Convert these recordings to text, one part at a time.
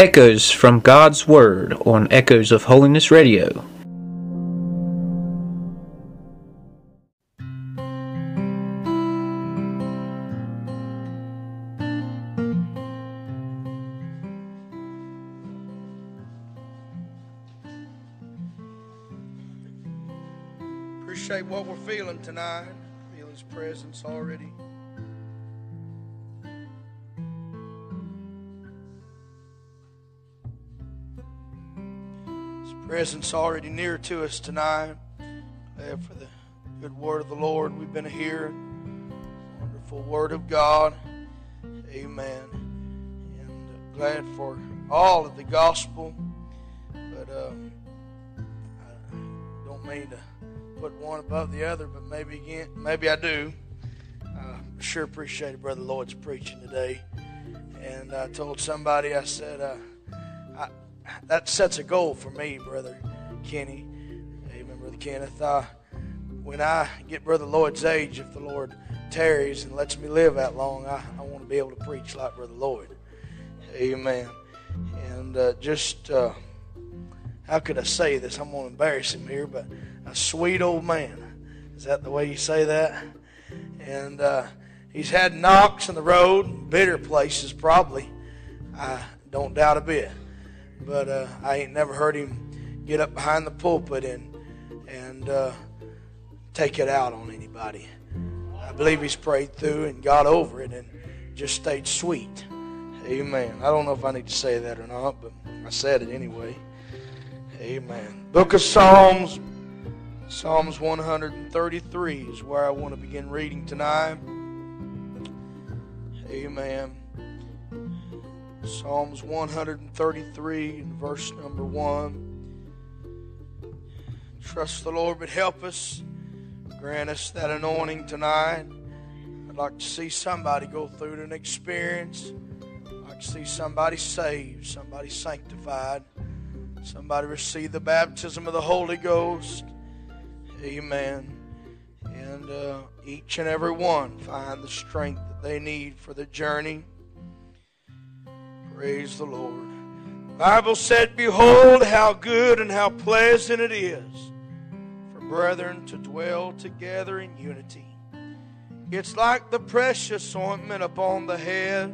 Echoes from God's Word on Echoes of Holiness Radio. Presence already near to us tonight. Glad for the good word of the Lord we've been hearing. Wonderful word of God. Amen. And glad for all of the gospel. But uh, I don't mean to put one above the other, but maybe again, maybe I do. Uh, sure appreciated Brother Lloyd's preaching today, and I told somebody I said uh, I, that sets a goal for me, Brother Kenny. Amen, Brother Kenneth. Uh, when I get Brother Lloyd's age, if the Lord tarries and lets me live that long, I, I want to be able to preach like Brother Lloyd. Amen. And uh, just uh, how could I say this? I'm going to embarrass him here, but a sweet old man. Is that the way you say that? And uh, he's had knocks in the road, bitter places probably. I don't doubt a bit. But uh, I ain't never heard him get up behind the pulpit and and uh, take it out on anybody. I believe he's prayed through and got over it and just stayed sweet. Amen. I don't know if I need to say that or not, but I said it anyway. Amen. Book of Psalms, Psalms 133 is where I want to begin reading tonight. Amen. Psalms 133 verse number 1. Trust the Lord would help us. Grant us that anointing tonight. I'd like to see somebody go through an experience. I'd like to see somebody saved, somebody sanctified, somebody receive the baptism of the Holy Ghost. Amen. And uh, each and every one find the strength that they need for the journey. Praise the Lord. Bible said, Behold, how good and how pleasant it is for brethren to dwell together in unity. It's like the precious ointment upon the head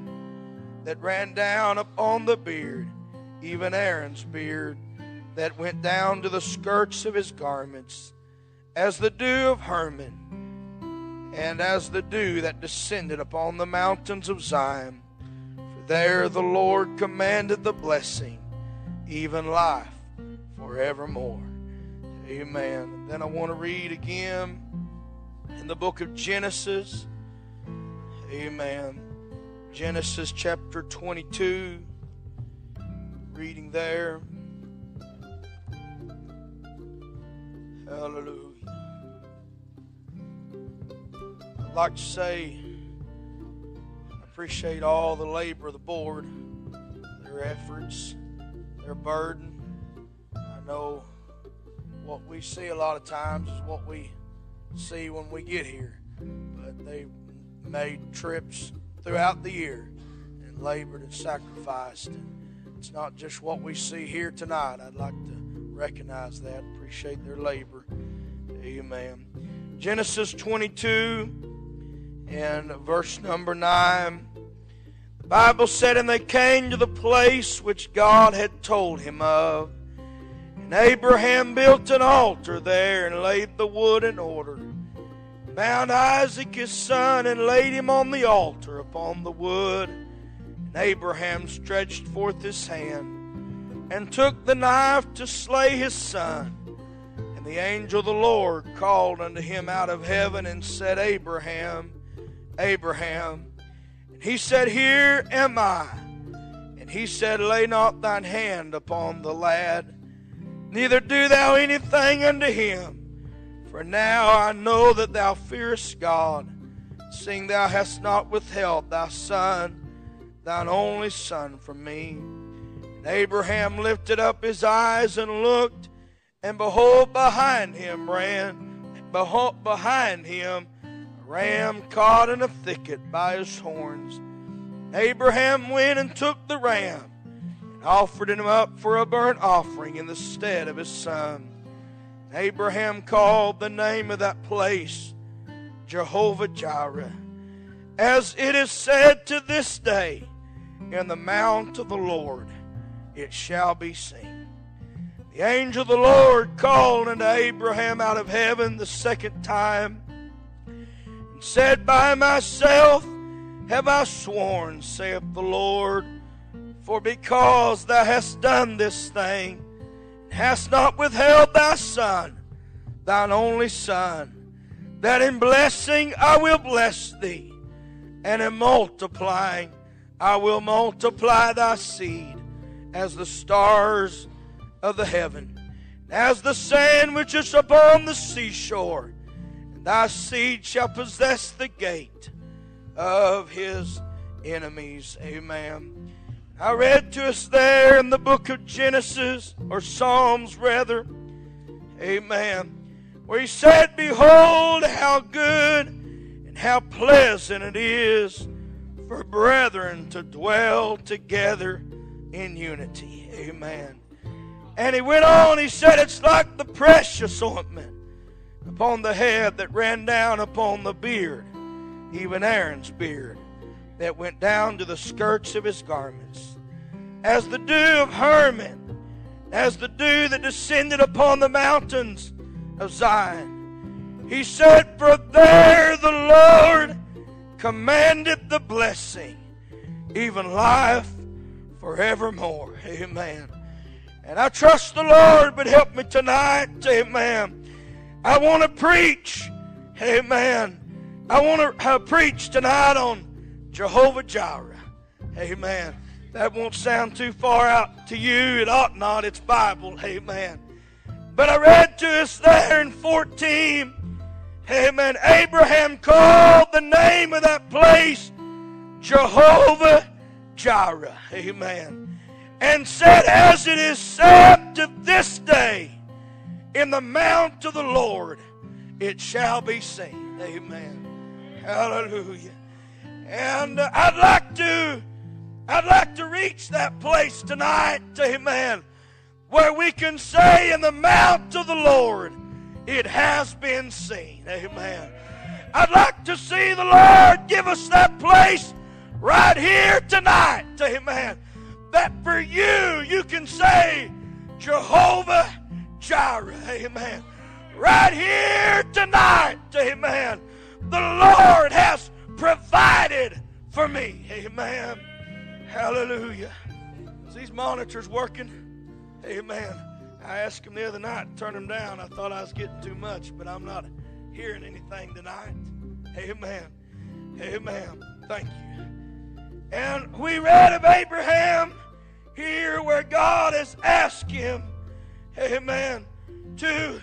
that ran down upon the beard, even Aaron's beard, that went down to the skirts of his garments, as the dew of Hermon, and as the dew that descended upon the mountains of Zion. There the Lord commanded the blessing, even life forevermore. Amen. Then I want to read again in the book of Genesis. Amen. Genesis chapter 22. Reading there. Hallelujah. I'd like to say appreciate all the labor of the board, their efforts, their burden. I know what we see a lot of times is what we see when we get here. But they made trips throughout the year and labored and sacrificed. And it's not just what we see here tonight. I'd like to recognize that, appreciate their labor. Amen. Genesis 22 and verse number 9. The Bible said, And they came to the place which God had told him of. And Abraham built an altar there and laid the wood in order. Bound Isaac his son and laid him on the altar upon the wood. And Abraham stretched forth his hand and took the knife to slay his son. And the angel of the Lord called unto him out of heaven and said, Abraham, Abraham. And he said, Here am I. And he said, Lay not thine hand upon the lad, neither do thou anything unto him. For now I know that thou fearest God, seeing thou hast not withheld thy son, thine only son, from me. And Abraham lifted up his eyes and looked, and behold, behind him ran, behold, behind him ram caught in a thicket by his horns. Abraham went and took the ram, and offered him up for a burnt offering in the stead of his son. Abraham called the name of that place Jehovah Jireh. As it is said to this day, in the mount of the Lord it shall be seen. The angel of the Lord called unto Abraham out of heaven the second time said, By myself have I sworn, saith the Lord, for because thou hast done this thing, hast not withheld thy son, thine only son, that in blessing I will bless thee, and in multiplying I will multiply thy seed as the stars of the heaven, as the sand which is upon the seashore. Thy seed shall possess the gate of his enemies. Amen. I read to us there in the book of Genesis, or Psalms rather. Amen. Where he said, Behold, how good and how pleasant it is for brethren to dwell together in unity. Amen. And he went on, he said, It's like the precious ointment upon the head that ran down upon the beard, even Aaron's beard, that went down to the skirts of his garments. As the dew of Hermon, as the dew that descended upon the mountains of Zion. He said, For there the Lord commanded the blessing, even life forevermore. Amen. And I trust the Lord would help me tonight. Amen. I want to preach. Amen. I want to preach tonight on Jehovah Jireh. Amen. That won't sound too far out to you. It ought not. It's Bible. Amen. But I read to us there in 14 Amen. Abraham called the name of that place Jehovah Jireh. Amen. And said, As it is said to this day, in the mount of the Lord, it shall be seen. Amen. Hallelujah. And uh, I'd like to, I'd like to reach that place tonight. Amen. Where we can say, in the mount of the Lord, it has been seen. Amen. I'd like to see the Lord give us that place right here tonight. Amen. That for you, you can say, Jehovah Jireh. Amen. Right here tonight. Amen. The Lord has provided for me. Amen. Hallelujah. Is these monitors working? Amen. I asked him the other night turn them down. I thought I was getting too much, but I'm not hearing anything tonight. Amen. Amen. Thank you. And we read of Abraham here where God has asked him, amen, to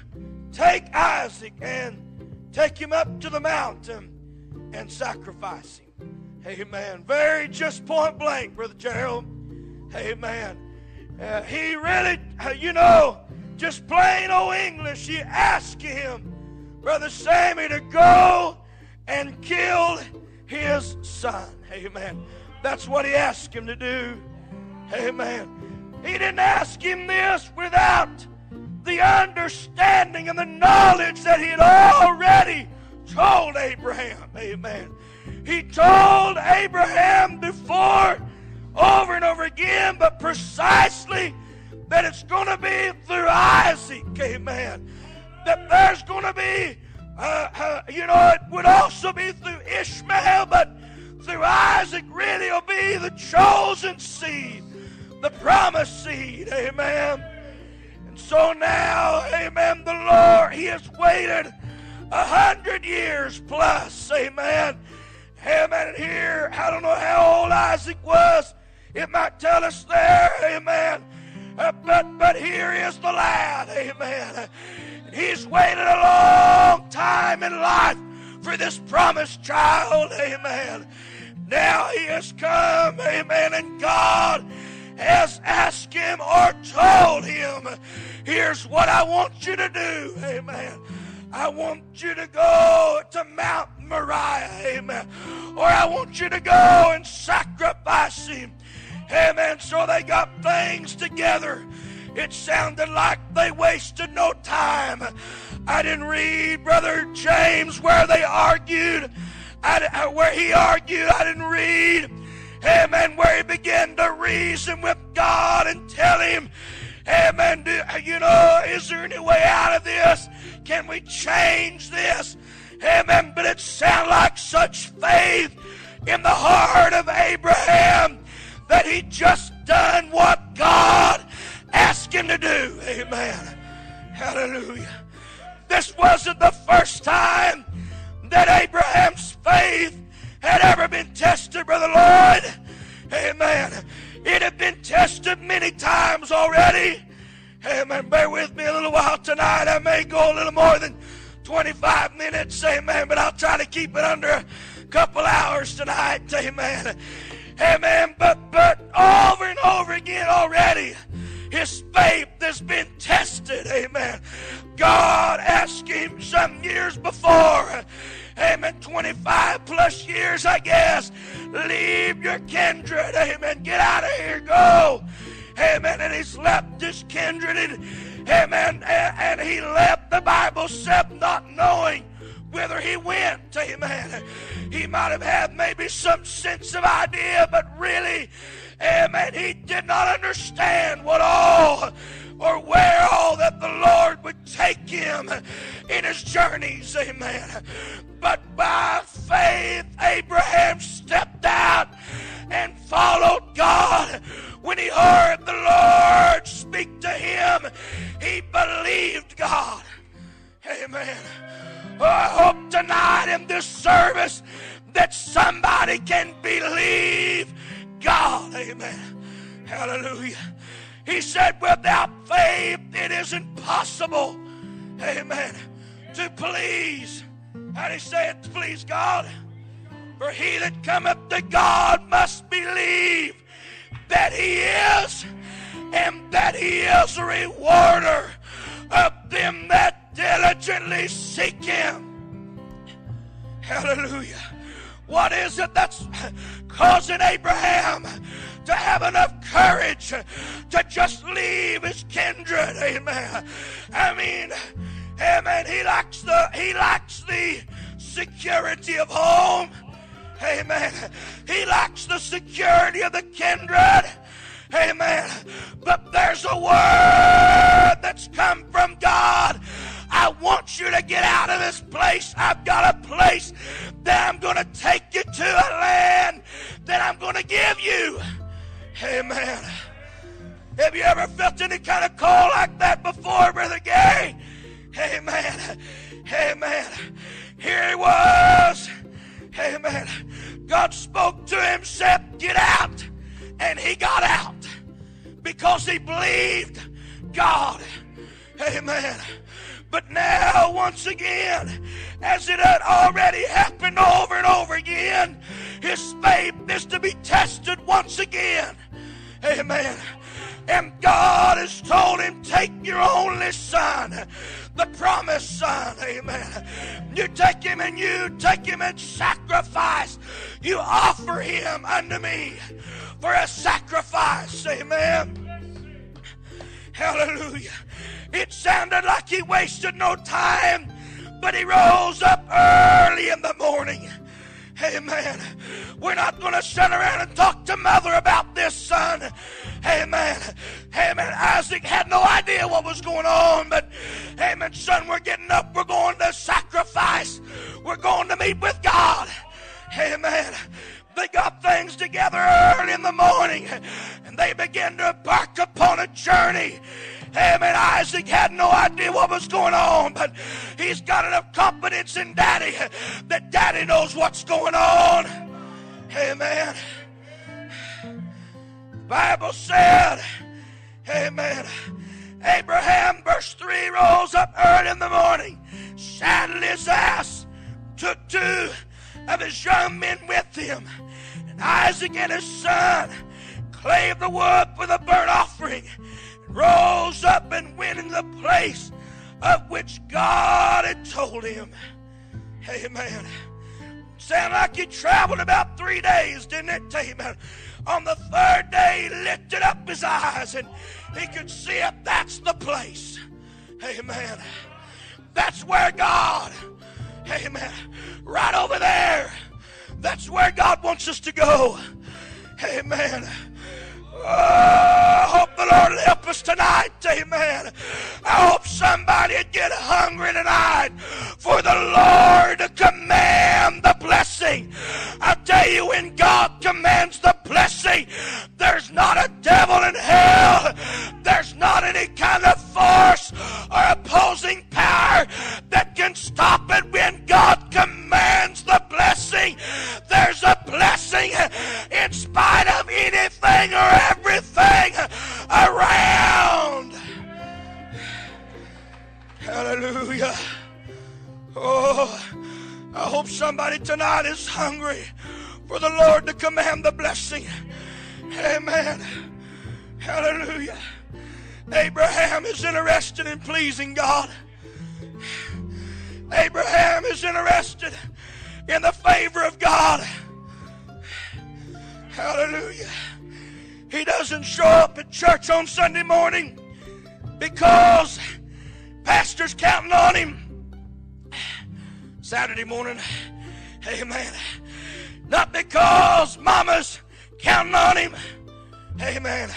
take Isaac and take him up to the mountain and sacrifice him. Amen. Very just point blank, Brother Gerald. Amen. Uh, he really, uh, you know, just plain old English, he asked him, Brother Sammy, to go and kill his son. Amen. That's what he asked him to do. Amen. He didn't ask him this without the understanding and the knowledge that he had already told Abraham. Amen. He told Abraham before over and over again, but precisely that it's going to be through Isaac, amen. That there's going to be, uh, uh, you know, it would also be through Ishmael, but through Isaac really will be the chosen seed, the promised seed, amen. And so now, amen, the Lord, He has waited a hundred years plus, amen. Amen. And here, I don't know how old Isaac was. It might tell us there, amen. Uh, but but here is the lad, amen. And He's waited a long time in life for this promised child, amen. Now he has come, amen, and God has asked him or told him, here's what I want you to do, amen. I want you to go to Mount Moriah, amen. Or I want you to go and sacrifice him Amen. So they got things together. It sounded like they wasted no time. I didn't read Brother James where they argued, I, where he argued. I didn't read, amen, where he began to reason with God and tell him, amen, do, you know, is there any way out of this? Can we change this? Amen. But it sounded like such faith in the heart of Abraham that he just done what God asked him to do. Amen. Hallelujah. This wasn't the first time that Abraham's faith had ever been tested, Brother Lloyd. Amen. It had been tested many times already. Amen. Bear with me a little while tonight. I may go a little more than 25 minutes. Amen. But I'll try to keep it under a couple hours tonight. Amen. Amen. But but over and over again already, his faith has been tested. Amen. God asked him some years before. Amen. 25 plus years, I guess. Leave your kindred. Amen. Get out of here. Go. Amen. And he's left his kindred. And, amen. And, and he left, the Bible said, not knowing whither he went. Amen. He might have had maybe some sense of idea, but really, amen, he did not understand what all or where all that the Lord would take him in his journeys. Amen. But by faith, Abraham stepped out and followed God. When he heard the Lord speak to him, he believed God. Amen. Oh, I hope tonight in this service that somebody can believe God. Amen. Hallelujah. He said, without faith, it is impossible. Amen. To please. How do you say it? To please God. For he that cometh to God must believe that he is and that he is a rewarder of them that diligently seek him. Hallelujah. What is it that's causing Abraham to have enough courage to just leave his kindred? Amen. I mean, amen. He lacks the he lacks the security of home. Amen. He lacks the security of the kindred. Amen. But there's a word that's come from God. I want you to get out of this place. I've got a place that I'm going to take you to a land that I'm going to give you. Amen. Have you ever felt any kind of call like that before, Brother Gary? Amen. Amen. Here he was. Amen. God spoke to him, said, Get out. And he got out because he believed God. Amen. But now, once again, as it had already happened over and over again, his faith is to be tested once again. Amen. And God has told him, Take your only son, the promised son. Amen. You take him and you take him and sacrifice. You offer him unto me for a sacrifice. Amen. Hallelujah. It sounded like he wasted no time, but he rose up early in the morning. Amen. We're not going to sit around and talk to mother about this, son. Amen. Amen. Isaac had no idea what was going on, but amen, son, we're getting up. We're going to sacrifice. We're going to meet with God. Amen. They got things together early in the morning and they began to embark upon a journey. Amen. Isaac had no idea what was going on, but he's got enough confidence in daddy that daddy knows what's going on. Amen. Bible said, Amen. Abraham, verse 3, rose up early in the morning, saddled his ass, took two of his young men with him, and Isaac and his son clave the wood for the burnt offering rose up and went in the place of which God had told him. Amen. Sound like he traveled about three days, didn't it? Amen. On the third day, he lifted up his eyes and he could see it. That's the place. Amen. That's where God, amen, right over there. That's where God wants us to go. Amen. I hope the Lord will help us tonight. Amen. I hope somebody would get hungry tonight for the Lord to command the blessing. I tell you, when God commands the blessing, there's not Sunday morning because pastor's counting on him. Saturday morning, amen. Not because mama's counting on him, amen.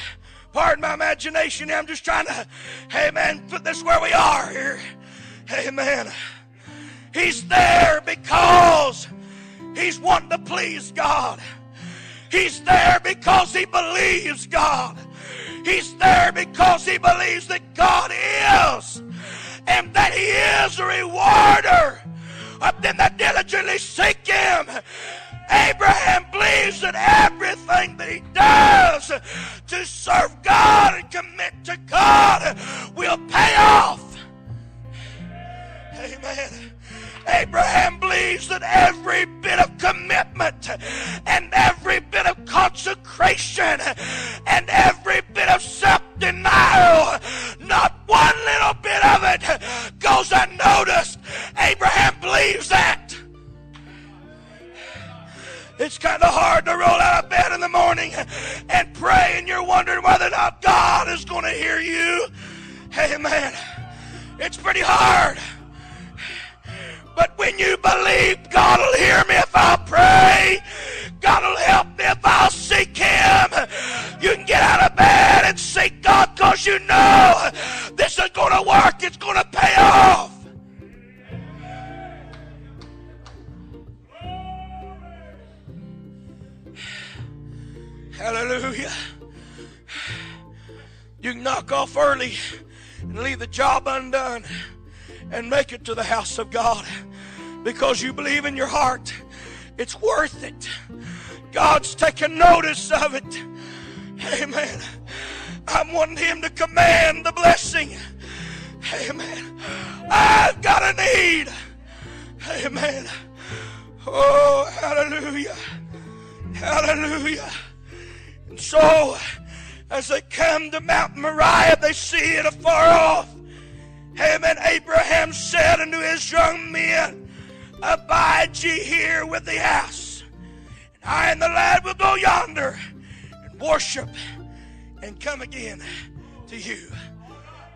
Pardon my imagination, I'm just trying to, amen, put this where we are here, amen. He's there because he's wanting to please God. He's there because he believes God. He's there because he believes that God is and that he is a rewarder of them that diligently seek to the house of God because you believe in your heart it's worth it. God's taking notice of it. Amen. I'm wanting Him to command the blessing. Amen. I've got a need. Amen. Oh, hallelujah. Hallelujah. And so, as they come to Mount Moriah, they see it afar off. Amen. Abraham said unto his young men, Abide ye here with the ass, and I and the lad will go yonder and worship and come again to you.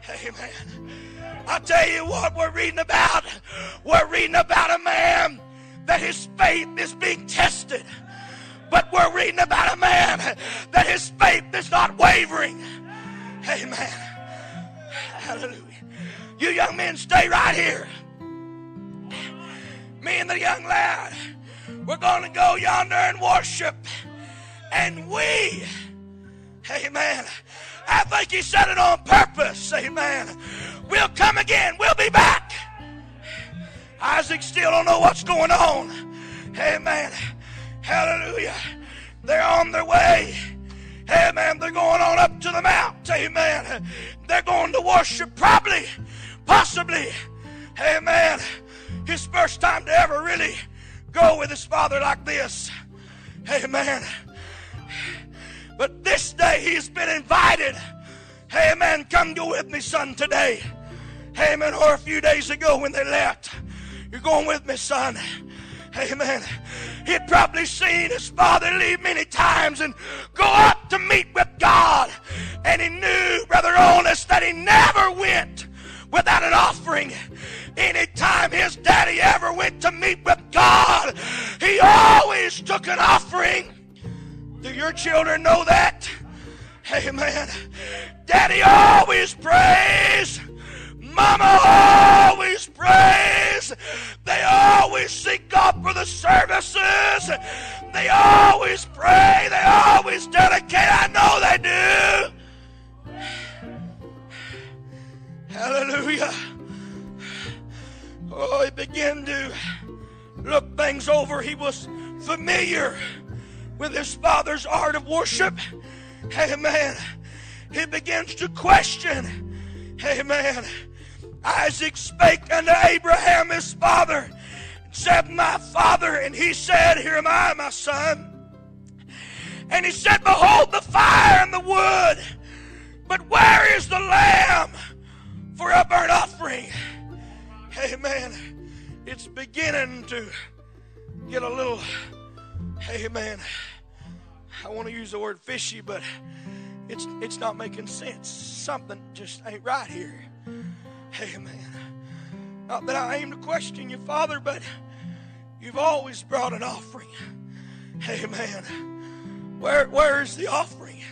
Amen. I tell you what we're reading about. We're reading about a man that his faith is being tested. But we're reading about a man that his faith is not wavering. Amen. Hallelujah. You young men, stay right here. Me and the young lad, we're going to go yonder and worship. And we, amen. I think he said it on purpose, amen. We'll come again, we'll be back. Isaac still don't know what's going on. Amen. Hallelujah. They're on their way. Amen. They're going on up to the mount. Amen. They're going to worship probably possibly, amen, his first time to ever really go with his father like this. Amen. But this day he's been invited. Amen. Come go with me, son, today. Amen. Or a few days ago when they left. You're going with me, son. Amen. He'd probably seen his father leave many times and go up to meet with God. And he knew, Brother Honest, that he never went without an offering. Anytime his daddy ever went to meet with God, he always took an offering. Do your children know that? Amen. Daddy always prays. Mama always prays. They always seek God for the services. They always pray. They always dedicate. I know they Hallelujah. Oh, he began to look things over. He was familiar with his father's art of worship. Amen. He begins to question. Amen. Isaac spake unto Abraham his father, said, My father. And he said, Here am I, my son. And he said, Behold the fire and the wood, but where is the lamb for a burnt offering? Amen. It's beginning to get a little, amen. I want to use the word fishy, but it's it's not making sense. Something just ain't right here. Amen. Not that I aim to question you, Father, but you've always brought an offering. Amen. Where where's the offering?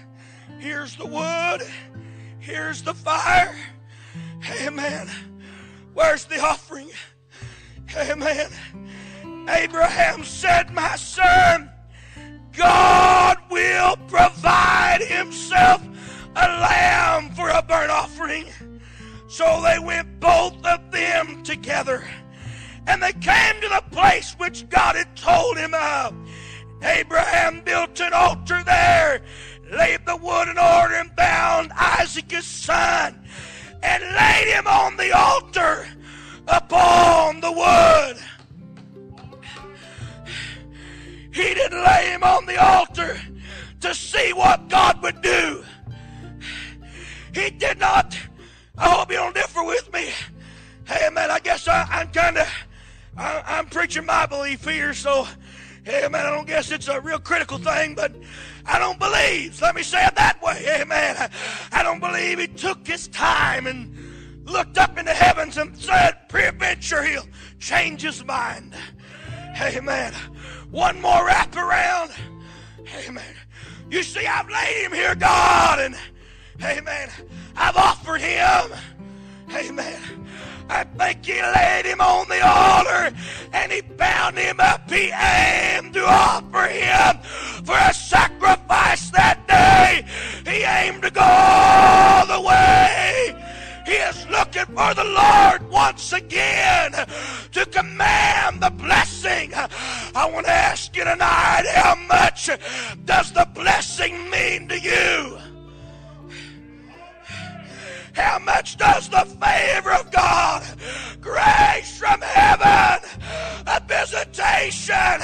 Here's the wood. Here's the fire. Amen. Where's the offering? Amen. Abraham said, My son, God will provide himself a lamb for a burnt offering. So they went both of them together. And they came to the place which God had told him of. Abraham built an altar there, laid the wood in order, and bound Isaac his son, and laid him on the altar upon the wood. He didn't lay him on the altar to see what God would do. He did not. I hope you don't differ with me. Hey, man, I guess I, am kind of, I'm preaching my belief here, so, hey, man, I don't guess it's a real critical thing, but I don't believe. let me say it that way. amen. I, don't believe he took his time and looked up into heavens and said, peradventure he'll change his mind. Amen. One more wrap around. Amen. You see, I've laid him here, God, and Amen. I've offered him. Amen. I think he laid him on the altar and he bound him up. He aimed to offer him for a sacrifice that day. He aimed to go all the way. He is looking for the Lord once again to command the blessing. I want to ask you tonight how much does the blessing mean to you? How much does the favor of God, grace from heaven, a visitation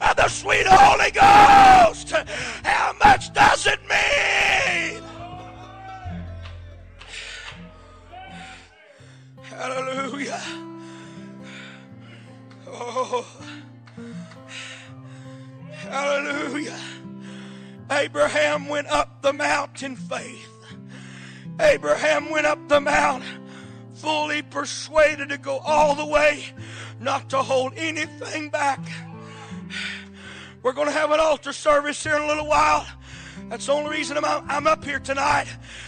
of the sweet Holy Ghost, how much does it mean? Hallelujah. Oh. Hallelujah. Abraham went up the mountain faith. Abraham went up the mount fully persuaded to go all the way, not to hold anything back. We're going to have an altar service here in a little while. That's the only reason I'm, I'm up here tonight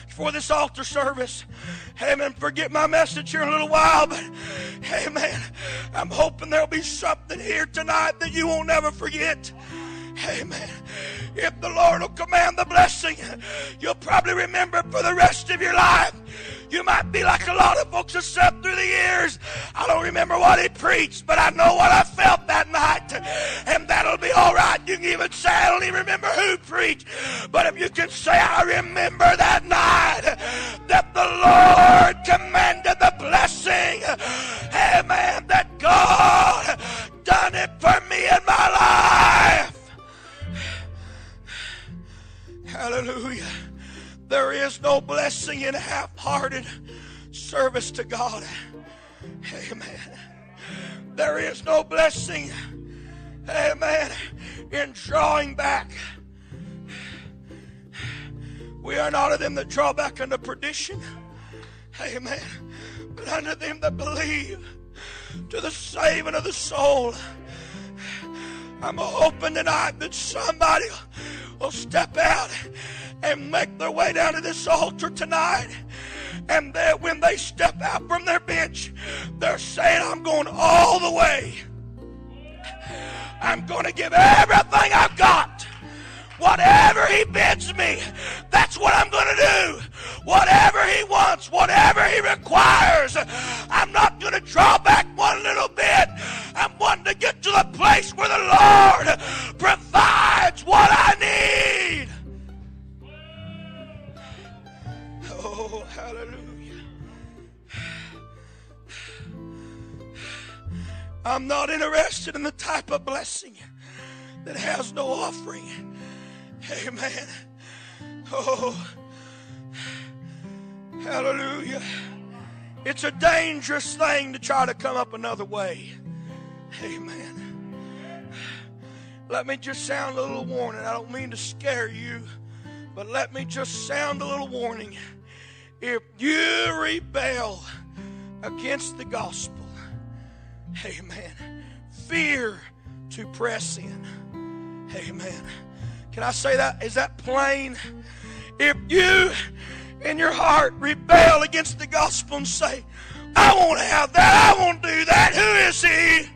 for this altar service. Amen. Forget my message here in a little while, but amen. I'm hoping there'll be something here tonight that you won't never forget. Amen. If the Lord will command the blessing, you'll probably remember for the rest of your life. You might be like a lot of folks that sat through the years. I don't remember what he preached, but I know what I felt that night. And that'll be all right. You can even say, I don't even remember who preached. But if you can say, I remember that night that the Lord commanded the blessing. Amen. That God done it for me in my life. Hallelujah. There is no blessing in half hearted service to God. Amen. There is no blessing Amen. In drawing back. We are not of them that draw back unto perdition. Amen. But unto them that believe to the saving of the soul. I'm hoping tonight that somebody will step out and make their way down to this altar tonight. And that when they step out from their bench, they're saying, I'm going all the way. I'm going to give everything I've got. Whatever he bids me, that's what I'm going to do. Whatever he wants, whatever he requires, I'm not going to draw back one little bit. I'm wanting to get to the place where the Lord provides what I need. Oh, hallelujah. I'm not interested in the type of blessing that has no offering. Amen. Oh, hallelujah. It's a dangerous thing to try to come up another way. Amen. Let me just sound a little warning. I don't mean to scare you, but let me just sound a little warning. If you rebel against the gospel, amen, fear to press in, amen can I say that? Is that plain? If you in your heart rebel against the gospel and say, I won't have that, I won't do that, who is he?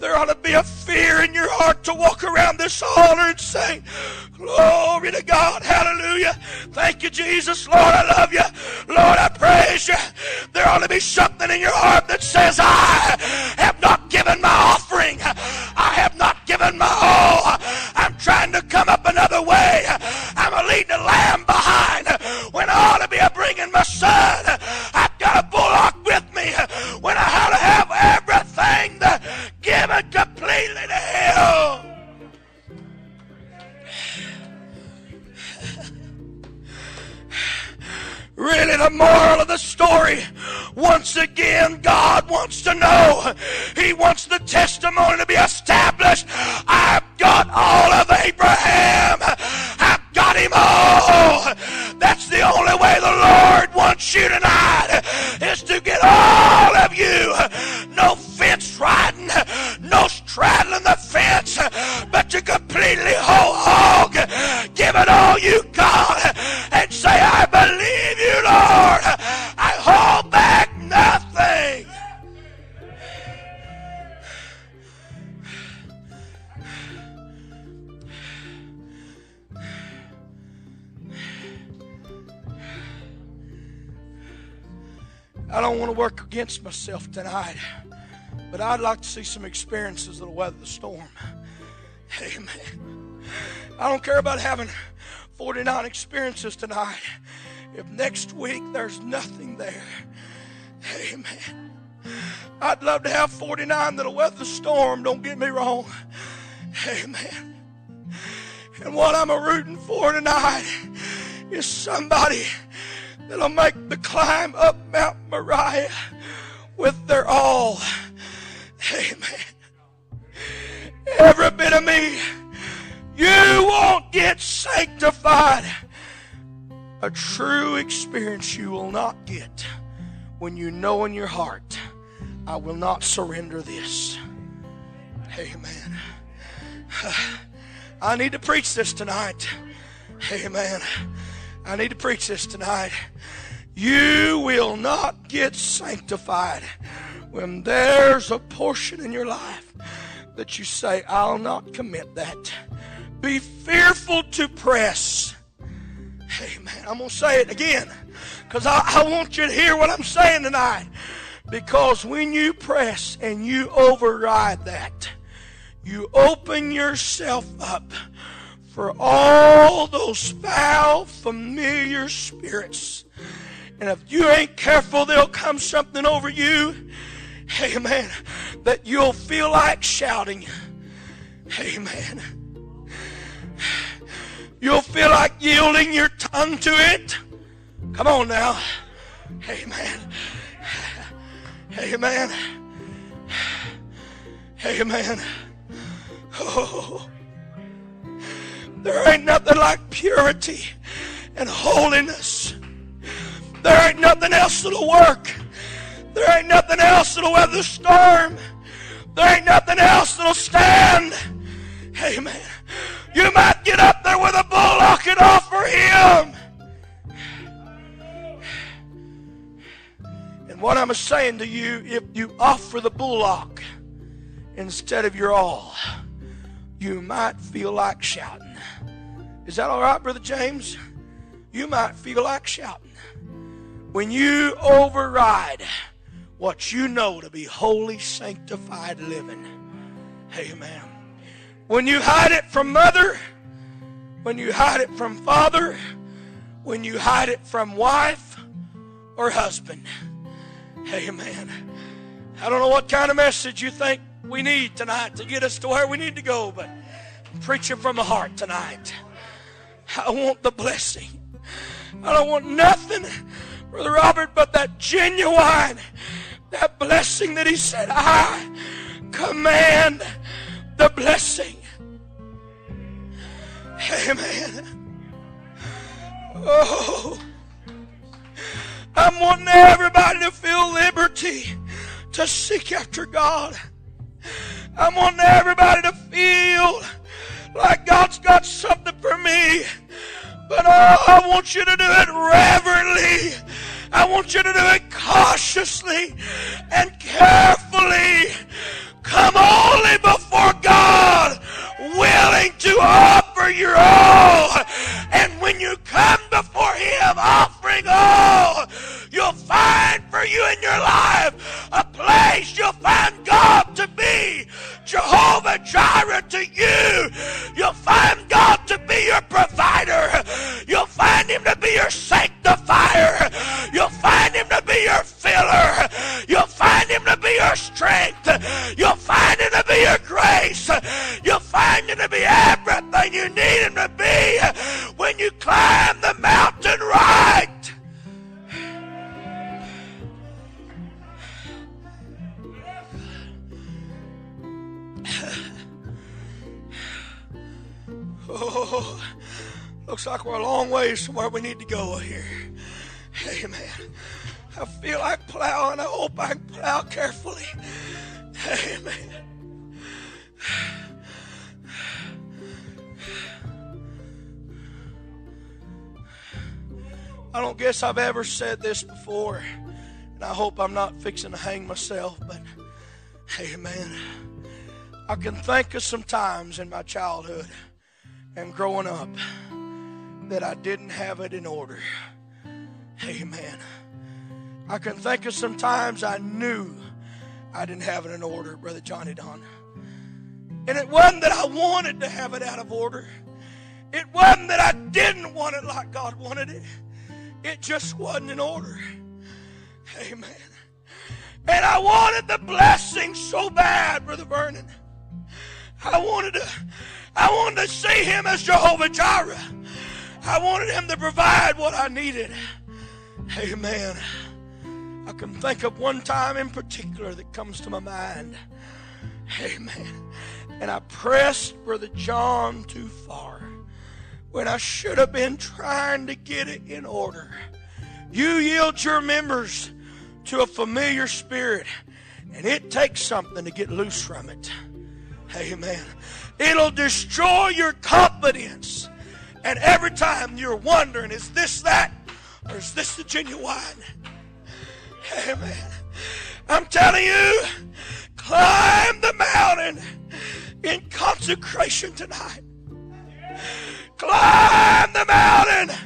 There ought to be a fear in your heart to walk around this altar and say, Glory to God, hallelujah. Thank you, Jesus. Lord, I love you. Lord, I praise you. There ought to be something in your heart that says, I myself tonight, but I'd like to see some experiences that'll weather the storm. Amen. I don't care about having 49 experiences tonight. If next week there's nothing there, amen. I'd love to have 49 that'll weather the storm, don't get me wrong. Amen. And what I'm rooting for tonight is somebody that'll make the climb up Mount Moriah with their all. Amen. Every bit of me, you won't get sanctified. A true experience you will not get when you know in your heart, I will not surrender this. Amen. I need to preach this tonight. Amen. I need to preach this tonight. You will not get sanctified when there's a portion in your life that you say, I'll not commit that. Be fearful to press. Amen. I'm going to say it again because I, I want you to hear what I'm saying tonight. Because when you press and you override that, you open yourself up for all those foul, familiar spirits. And if you ain't careful, there'll come something over you, amen, that you'll feel like shouting, amen. You'll feel like yielding your tongue to it. Come on now, amen. Amen. Amen. Oh, there ain't nothing like purity and holiness. There ain't nothing else that'll work. There ain't nothing else that'll weather the storm. There ain't nothing else that'll stand. Amen. You might get up there with a bullock and offer him. And what I'm saying to you, if you offer the bullock instead of your all, you might feel like shouting. Is that all right, Brother James? You might feel like shouting. When you override what you know to be holy, sanctified living. Amen. When you hide it from mother, when you hide it from father, when you hide it from wife or husband. Amen. I don't know what kind of message you think we need tonight to get us to where we need to go, but I'm preaching from the heart tonight. I want the blessing. I don't want nothing, Brother Robert, but that genuine, that blessing that he said, I command the blessing. Amen. Oh, I'm wanting everybody to feel liberty to seek after God. I'm wanting everybody to feel like God's got something for me. But oh, I want you to do it reverently. I want you to do it cautiously and carefully. Come only before God, willing to offer your all. And when you come before Him offering all, you'll find for you in your life a place you'll find God to be Jehovah Jireh to you. You'll find God your provider. You'll find Him to be your sanctifier. You'll find Him to be your filler. You'll find Him to be your strength. You'll find Him to be your grace. You'll find Him to be everything you need Him to be when you climb the mountain right. Oh, looks like we're a long ways from where we need to go here. Amen. I feel like plowing. I hope I can plow carefully. Amen. I don't guess I've ever said this before, and I hope I'm not fixing to hang myself, but hey, amen. I can think of some times in my childhood and growing up that I didn't have it in order. Amen. I can think of some times I knew I didn't have it in order, Brother Johnny Don. And it wasn't that I wanted to have it out of order. It wasn't that I didn't want it like God wanted it. It just wasn't in order. Amen. And I wanted the blessing so bad, Brother Vernon. I wanted to, I wanted to see him as Jehovah Jireh. I wanted him to provide what I needed. Amen. I can think of one time in particular that comes to my mind. Amen. And I pressed Brother John too far when I should have been trying to get it in order. You yield your members to a familiar spirit, and it takes something to get loose from it. Amen. It'll destroy your confidence. And every time you're wondering, is this that? Or is this the genuine? Amen. I'm telling you, climb the mountain in consecration tonight. Climb the mountain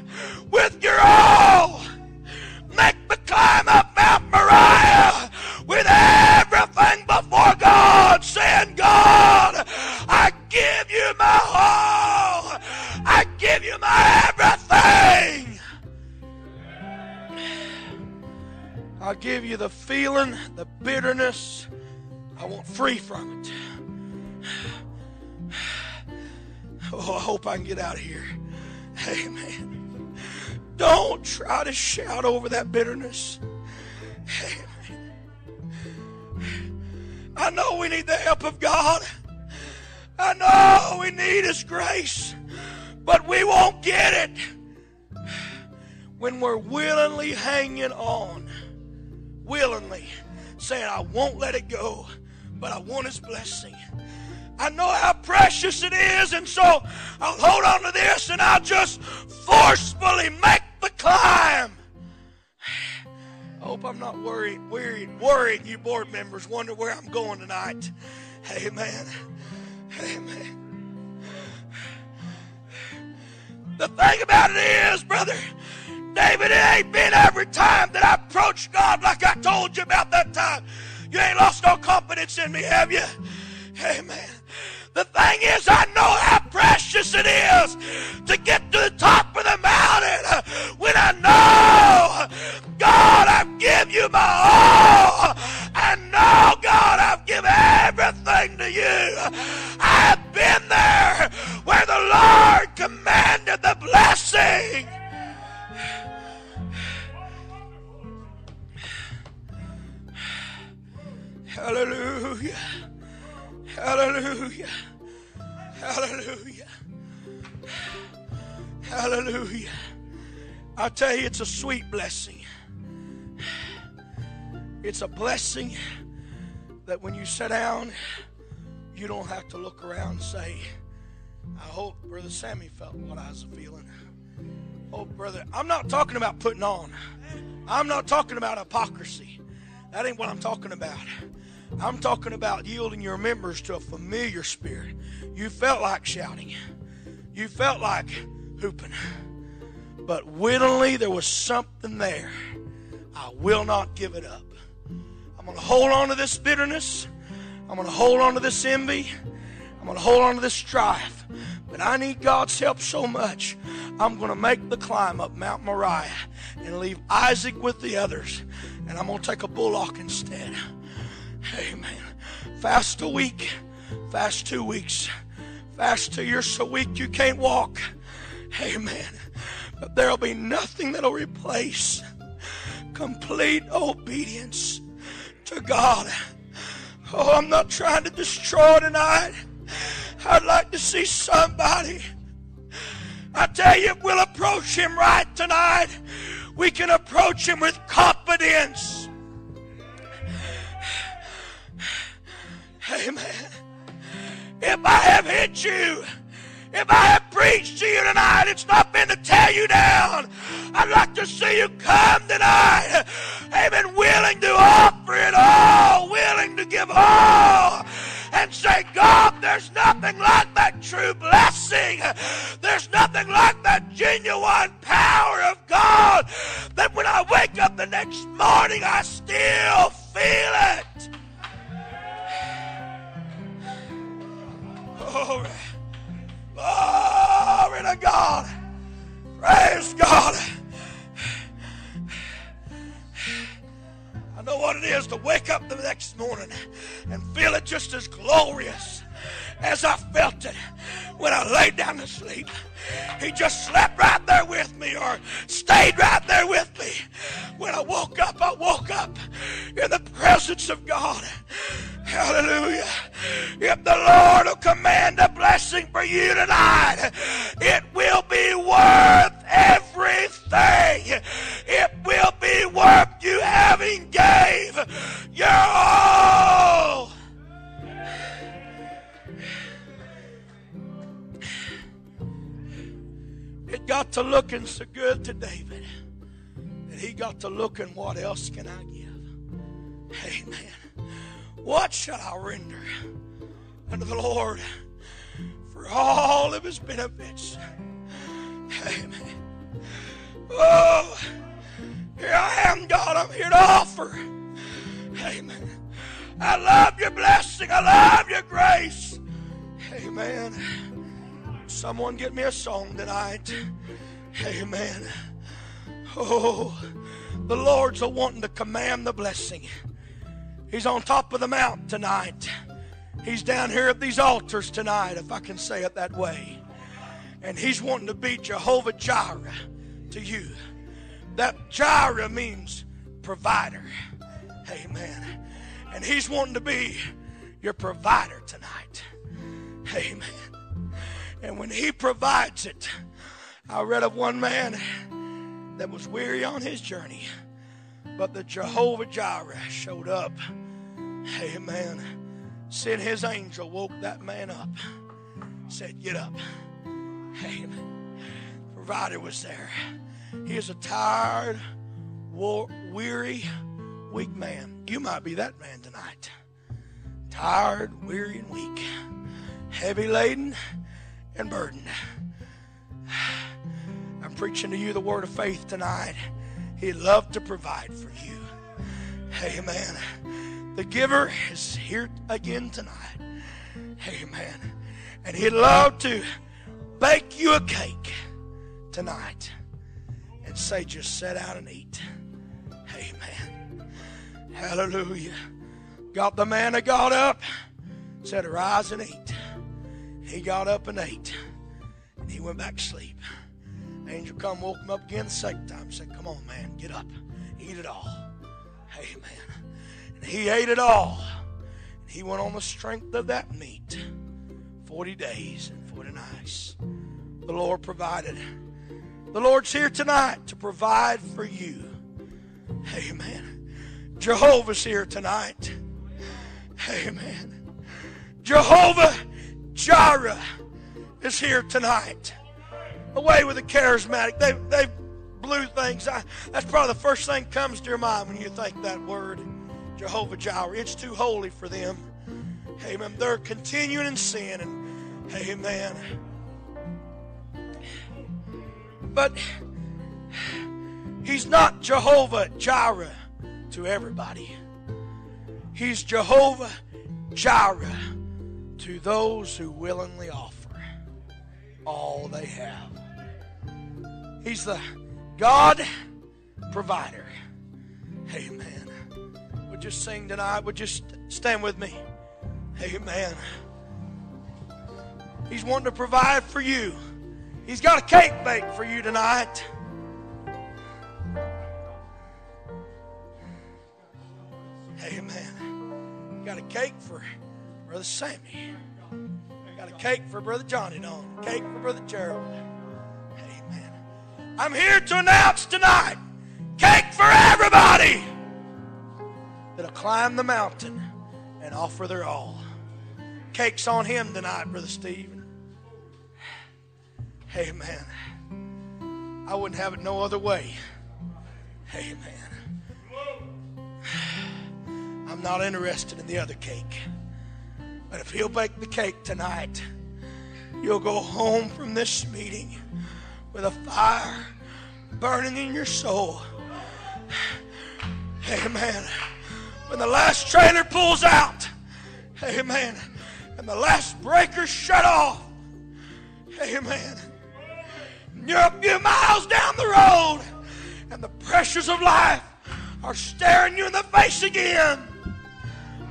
with your all. Make the climb up Mount Moriah with everything before God, saying, God, I give my all. I give you my everything. I give you the feeling, the bitterness. I want free from it. Oh, I hope I can get out of here. Amen. Don't try to shout over that bitterness. Amen. I know we need the help of God. I know we need His grace, but we won't get it when we're willingly hanging on. Willingly saying, I won't let it go, but I want His blessing. I know how precious it is, and so I'll hold on to this and I'll just forcefully make the climb. I hope I'm not worried, worried, worried. You board members wonder where I'm going tonight. Amen. Amen. The thing about it is, brother, David, it ain't been every time that I approached God like I told you about that time. You ain't lost no confidence in me, have you? Amen. The thing is, I know how precious it is to get to the top of the mountain when I know, God, I've given you my all. I know, God, I've given everything to you. There where the Lord commanded the blessing. Hallelujah. Hallelujah. Hallelujah. Hallelujah. I tell you, it's a sweet blessing. It's a blessing that when you sit down, you don't have to look around and say, I hope Brother Sammy felt what I was feeling. Oh, brother, I'm not talking about putting on. I'm not talking about hypocrisy. That ain't what I'm talking about. I'm talking about yielding your members to a familiar spirit. You felt like shouting, you felt like hooping, but willingly there was something there. I will not give it up. I'm going to hold on to this bitterness. I'm going to hold on to this envy. I'm going to hold on to this strife. But I need God's help so much. I'm going to make the climb up Mount Moriah and leave Isaac with the others. And I'm going to take a bullock instead. Amen. Fast a week, fast two weeks, fast till you're so weak you can't walk. Amen. But there'll be nothing that'll replace complete obedience to God. Oh, I'm not trying to destroy tonight. I'd like to see somebody. I tell you, if we'll approach Him right tonight, we can approach Him with confidence. Amen. If I have hit you, if I have preached to you tonight, it's not been to tear you down. I'd like to see you come tonight. Amen. Willing to offer it all, willing to give all, and say, God, there's nothing like that true blessing. There's nothing like that genuine power of God that when I wake up the next morning, I still feel it. Glory. Glory next morning and feel it just as glorious as I felt it when I laid down to sleep. He just slept right there with me or stayed right there with me. When I woke up, I woke up in the presence of God. Hallelujah. If the Lord will command a blessing for you tonight, it will be worth got to looking so good to David that he got to looking, what else can I give? Amen. What shall I render unto the Lord for all of his benefits? Amen. Oh, here I am, God. I'm here to offer. Amen. I love your blessing. I love your grace. Amen. Someone get me a song tonight. Amen. Oh, the Lord's a wanting to command the blessing. He's on top of the mount tonight. He's down here at these altars tonight, if I can say it that way. And he's wanting to be Jehovah Jireh to you. That Jireh means provider. Amen. And he's wanting to be your provider tonight. Amen. And when He provides it, I read of one man that was weary on his journey, but the Jehovah Jireh showed up. Amen. Sent his angel, woke that man up, said, Get up. Amen. Provider was there. He is a tired, war- weary, weak man. You might be that man tonight. Tired, weary, and weak. Heavy laden and burden. I'm preaching to you the word of faith tonight. He loved to provide for you. Amen. The giver is here again tonight. Amen. And he'd love to bake you a cake tonight and say, just sit down and eat. Amen. Hallelujah. Got the man that got up, said, Arise and eat. He got up and ate. And he went back to sleep. Angel come, woke him up again the second time. Said, Come on, man, get up. Eat it all. Amen. And he ate it all. And he went on the strength of that meat 40 days and 40 nights. The Lord provided. The Lord's here tonight to provide for you. Amen. Jehovah's here tonight. Amen. Jehovah Jireh is here tonight. Away with the charismatic. They they blew things. I, that's probably the first thing comes to your mind when you think that word, Jehovah Jireh. It's too holy for them. Amen. They're continuing in sin, and Amen. But he's not Jehovah Jireh to everybody. He's Jehovah Jireh to those who willingly offer all they have. He's the God provider. Amen. Would you sing tonight? Would you stand with me? Amen. He's wanting to provide for you. He's got a cake baked for you tonight. Amen. Got a cake for Brother Sammy. I Got a cake for Brother Johnny Don. Cake for Brother Gerald. Amen. I'm here to announce tonight cake for everybody that'll climb the mountain and offer their all. Cake's on him tonight, Brother Steve. Amen. I wouldn't have it no other way. Amen. I'm not interested in the other cake. But if he'll bake the cake tonight, you'll go home from this meeting with a fire burning in your soul. Amen. When the last trailer pulls out, amen, and the last breaker shut off, amen you're a few miles down the road, and the pressures of life are staring you in the face again.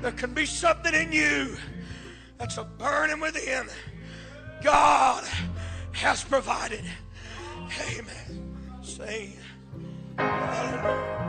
There can be something in you that's a burning within. God has provided. Amen. Sing. Hallelujah.